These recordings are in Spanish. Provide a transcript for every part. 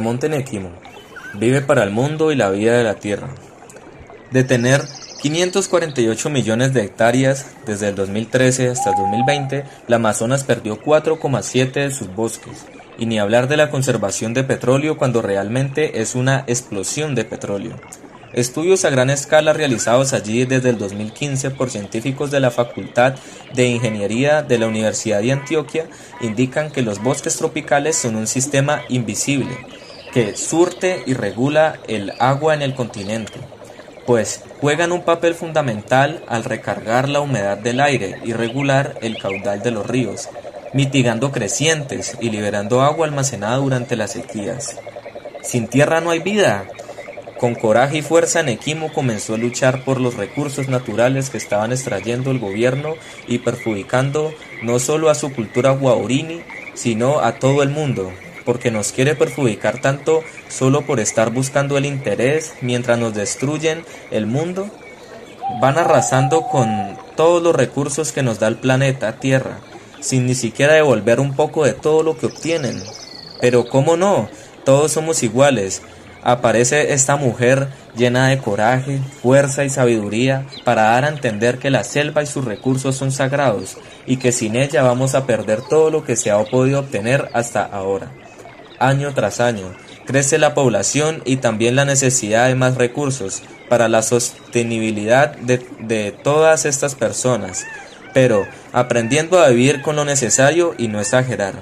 Monte Nequimo. Vive para el mundo y la vida de la tierra. De tener 548 millones de hectáreas desde el 2013 hasta el 2020, la Amazonas perdió 4,7 de sus bosques. Y ni hablar de la conservación de petróleo cuando realmente es una explosión de petróleo. Estudios a gran escala realizados allí desde el 2015 por científicos de la Facultad de Ingeniería de la Universidad de Antioquia indican que los bosques tropicales son un sistema invisible que surte y regula el agua en el continente, pues juegan un papel fundamental al recargar la humedad del aire y regular el caudal de los ríos, mitigando crecientes y liberando agua almacenada durante las sequías. Sin tierra no hay vida, con coraje y fuerza, Nequimo comenzó a luchar por los recursos naturales que estaban extrayendo el gobierno y perjudicando no solo a su cultura guaurini, sino a todo el mundo, porque nos quiere perjudicar tanto solo por estar buscando el interés mientras nos destruyen el mundo. Van arrasando con todos los recursos que nos da el planeta Tierra, sin ni siquiera devolver un poco de todo lo que obtienen. Pero ¿cómo no? Todos somos iguales, aparece esta mujer llena de coraje, fuerza y sabiduría para dar a entender que la selva y sus recursos son sagrados y que sin ella vamos a perder todo lo que se ha podido obtener hasta ahora. Año tras año, crece la población y también la necesidad de más recursos para la sostenibilidad de, de todas estas personas, pero aprendiendo a vivir con lo necesario y no exagerar,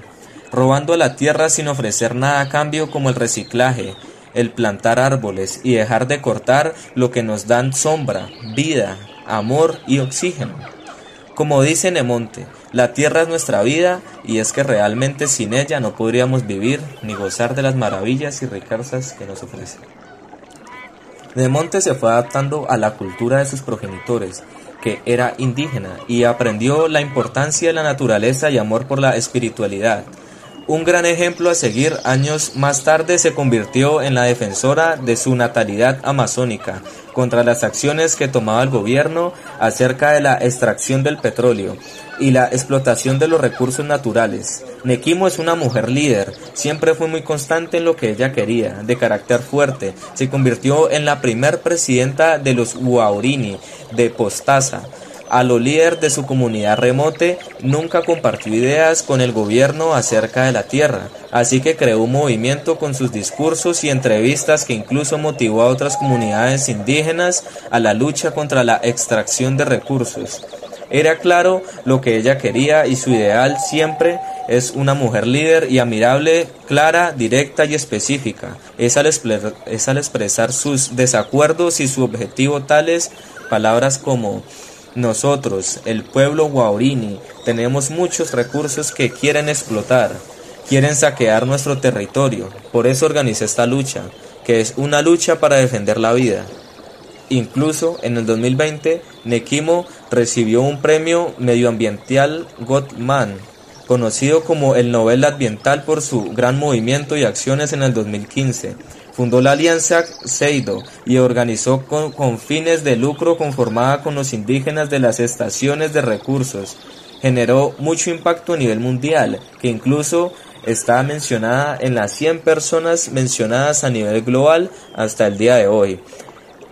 robando la tierra sin ofrecer nada a cambio como el reciclaje, el plantar árboles y dejar de cortar lo que nos dan sombra, vida, amor y oxígeno. Como dice Nemonte, la tierra es nuestra vida y es que realmente sin ella no podríamos vivir ni gozar de las maravillas y riquezas que nos ofrece. Nemonte se fue adaptando a la cultura de sus progenitores, que era indígena, y aprendió la importancia de la naturaleza y amor por la espiritualidad, un gran ejemplo a seguir, años más tarde se convirtió en la defensora de su natalidad amazónica contra las acciones que tomaba el gobierno acerca de la extracción del petróleo y la explotación de los recursos naturales. Nequimo es una mujer líder, siempre fue muy constante en lo que ella quería, de carácter fuerte, se convirtió en la primer presidenta de los Uaurini de Postaza, a lo líder de su comunidad remote, nunca compartió ideas con el gobierno acerca de la tierra, así que creó un movimiento con sus discursos y entrevistas que incluso motivó a otras comunidades indígenas a la lucha contra la extracción de recursos. Era claro lo que ella quería y su ideal siempre es una mujer líder y admirable, clara, directa y específica. Es al, es al expresar sus desacuerdos y su objetivo tales palabras como nosotros, el pueblo guaurini, tenemos muchos recursos que quieren explotar, quieren saquear nuestro territorio. Por eso organizé esta lucha, que es una lucha para defender la vida. Incluso en el 2020, Nequimo recibió un premio medioambiental Gottman, conocido como el Nobel Ambiental por su gran movimiento y acciones en el 2015. Fundó la Alianza Seido y organizó con, fines de lucro conformada con los indígenas de las estaciones de recursos. Generó mucho impacto a nivel mundial, que incluso está mencionada en las 100 personas mencionadas a nivel global hasta el día de hoy.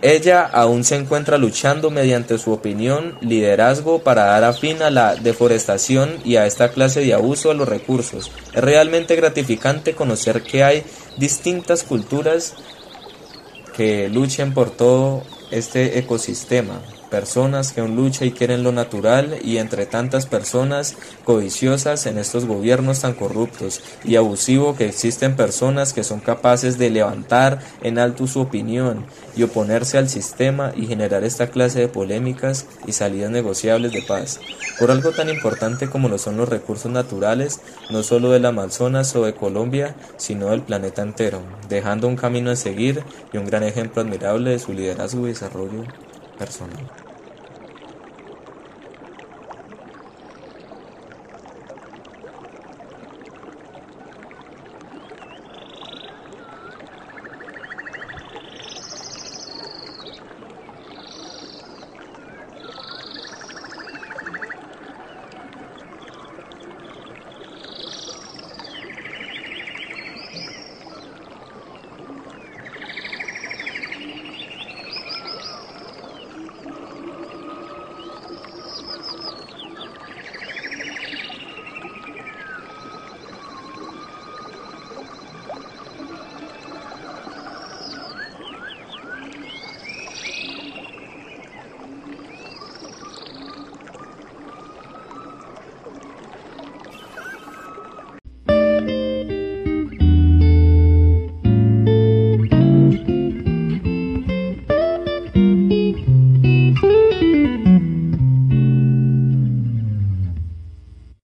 Ella aún se encuentra luchando mediante su opinión, liderazgo para dar a fin a la deforestación y a esta clase de abuso a los recursos. Es realmente gratificante conocer que hay distintas culturas que luchen por todo este ecosistema personas que aún luchan y quieren lo natural y entre tantas personas codiciosas en estos gobiernos tan corruptos y abusivos que existen personas que son capaces de levantar en alto su opinión y oponerse al sistema y generar esta clase de polémicas y salidas negociables de paz. Por algo tan importante como lo son los recursos naturales, no solo del Amazonas o de Colombia, sino del planeta entero, dejando un camino a seguir y un gran ejemplo admirable de su liderazgo y desarrollo personal.